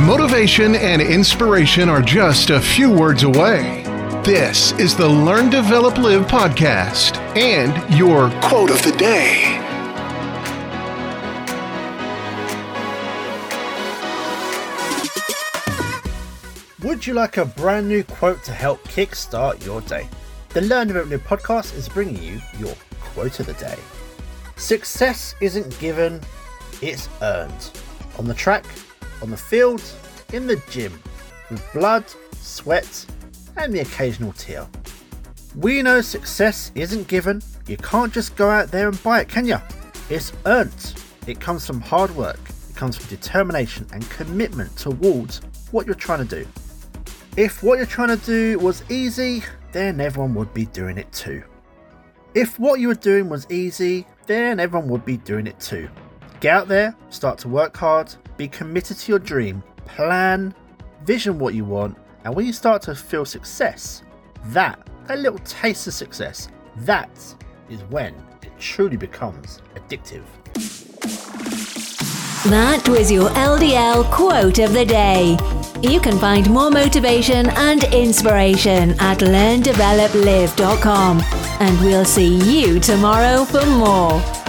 Motivation and inspiration are just a few words away. This is the Learn, Develop, Live podcast and your quote of the day. Would you like a brand new quote to help kickstart your day? The Learn, Develop, Live podcast is bringing you your quote of the day. Success isn't given, it's earned. On the track, on the field, in the gym, with blood, sweat, and the occasional tear. We know success isn't given. You can't just go out there and buy it, can you? It's earned. It comes from hard work, it comes from determination and commitment towards what you're trying to do. If what you're trying to do was easy, then everyone would be doing it too. If what you were doing was easy, then everyone would be doing it too. Get out there, start to work hard, be committed to your dream, plan, vision what you want, and when you start to feel success, that, that little taste of success, that is when it truly becomes addictive. That was your LDL quote of the day. You can find more motivation and inspiration at learndeveloplive.com. And we'll see you tomorrow for more.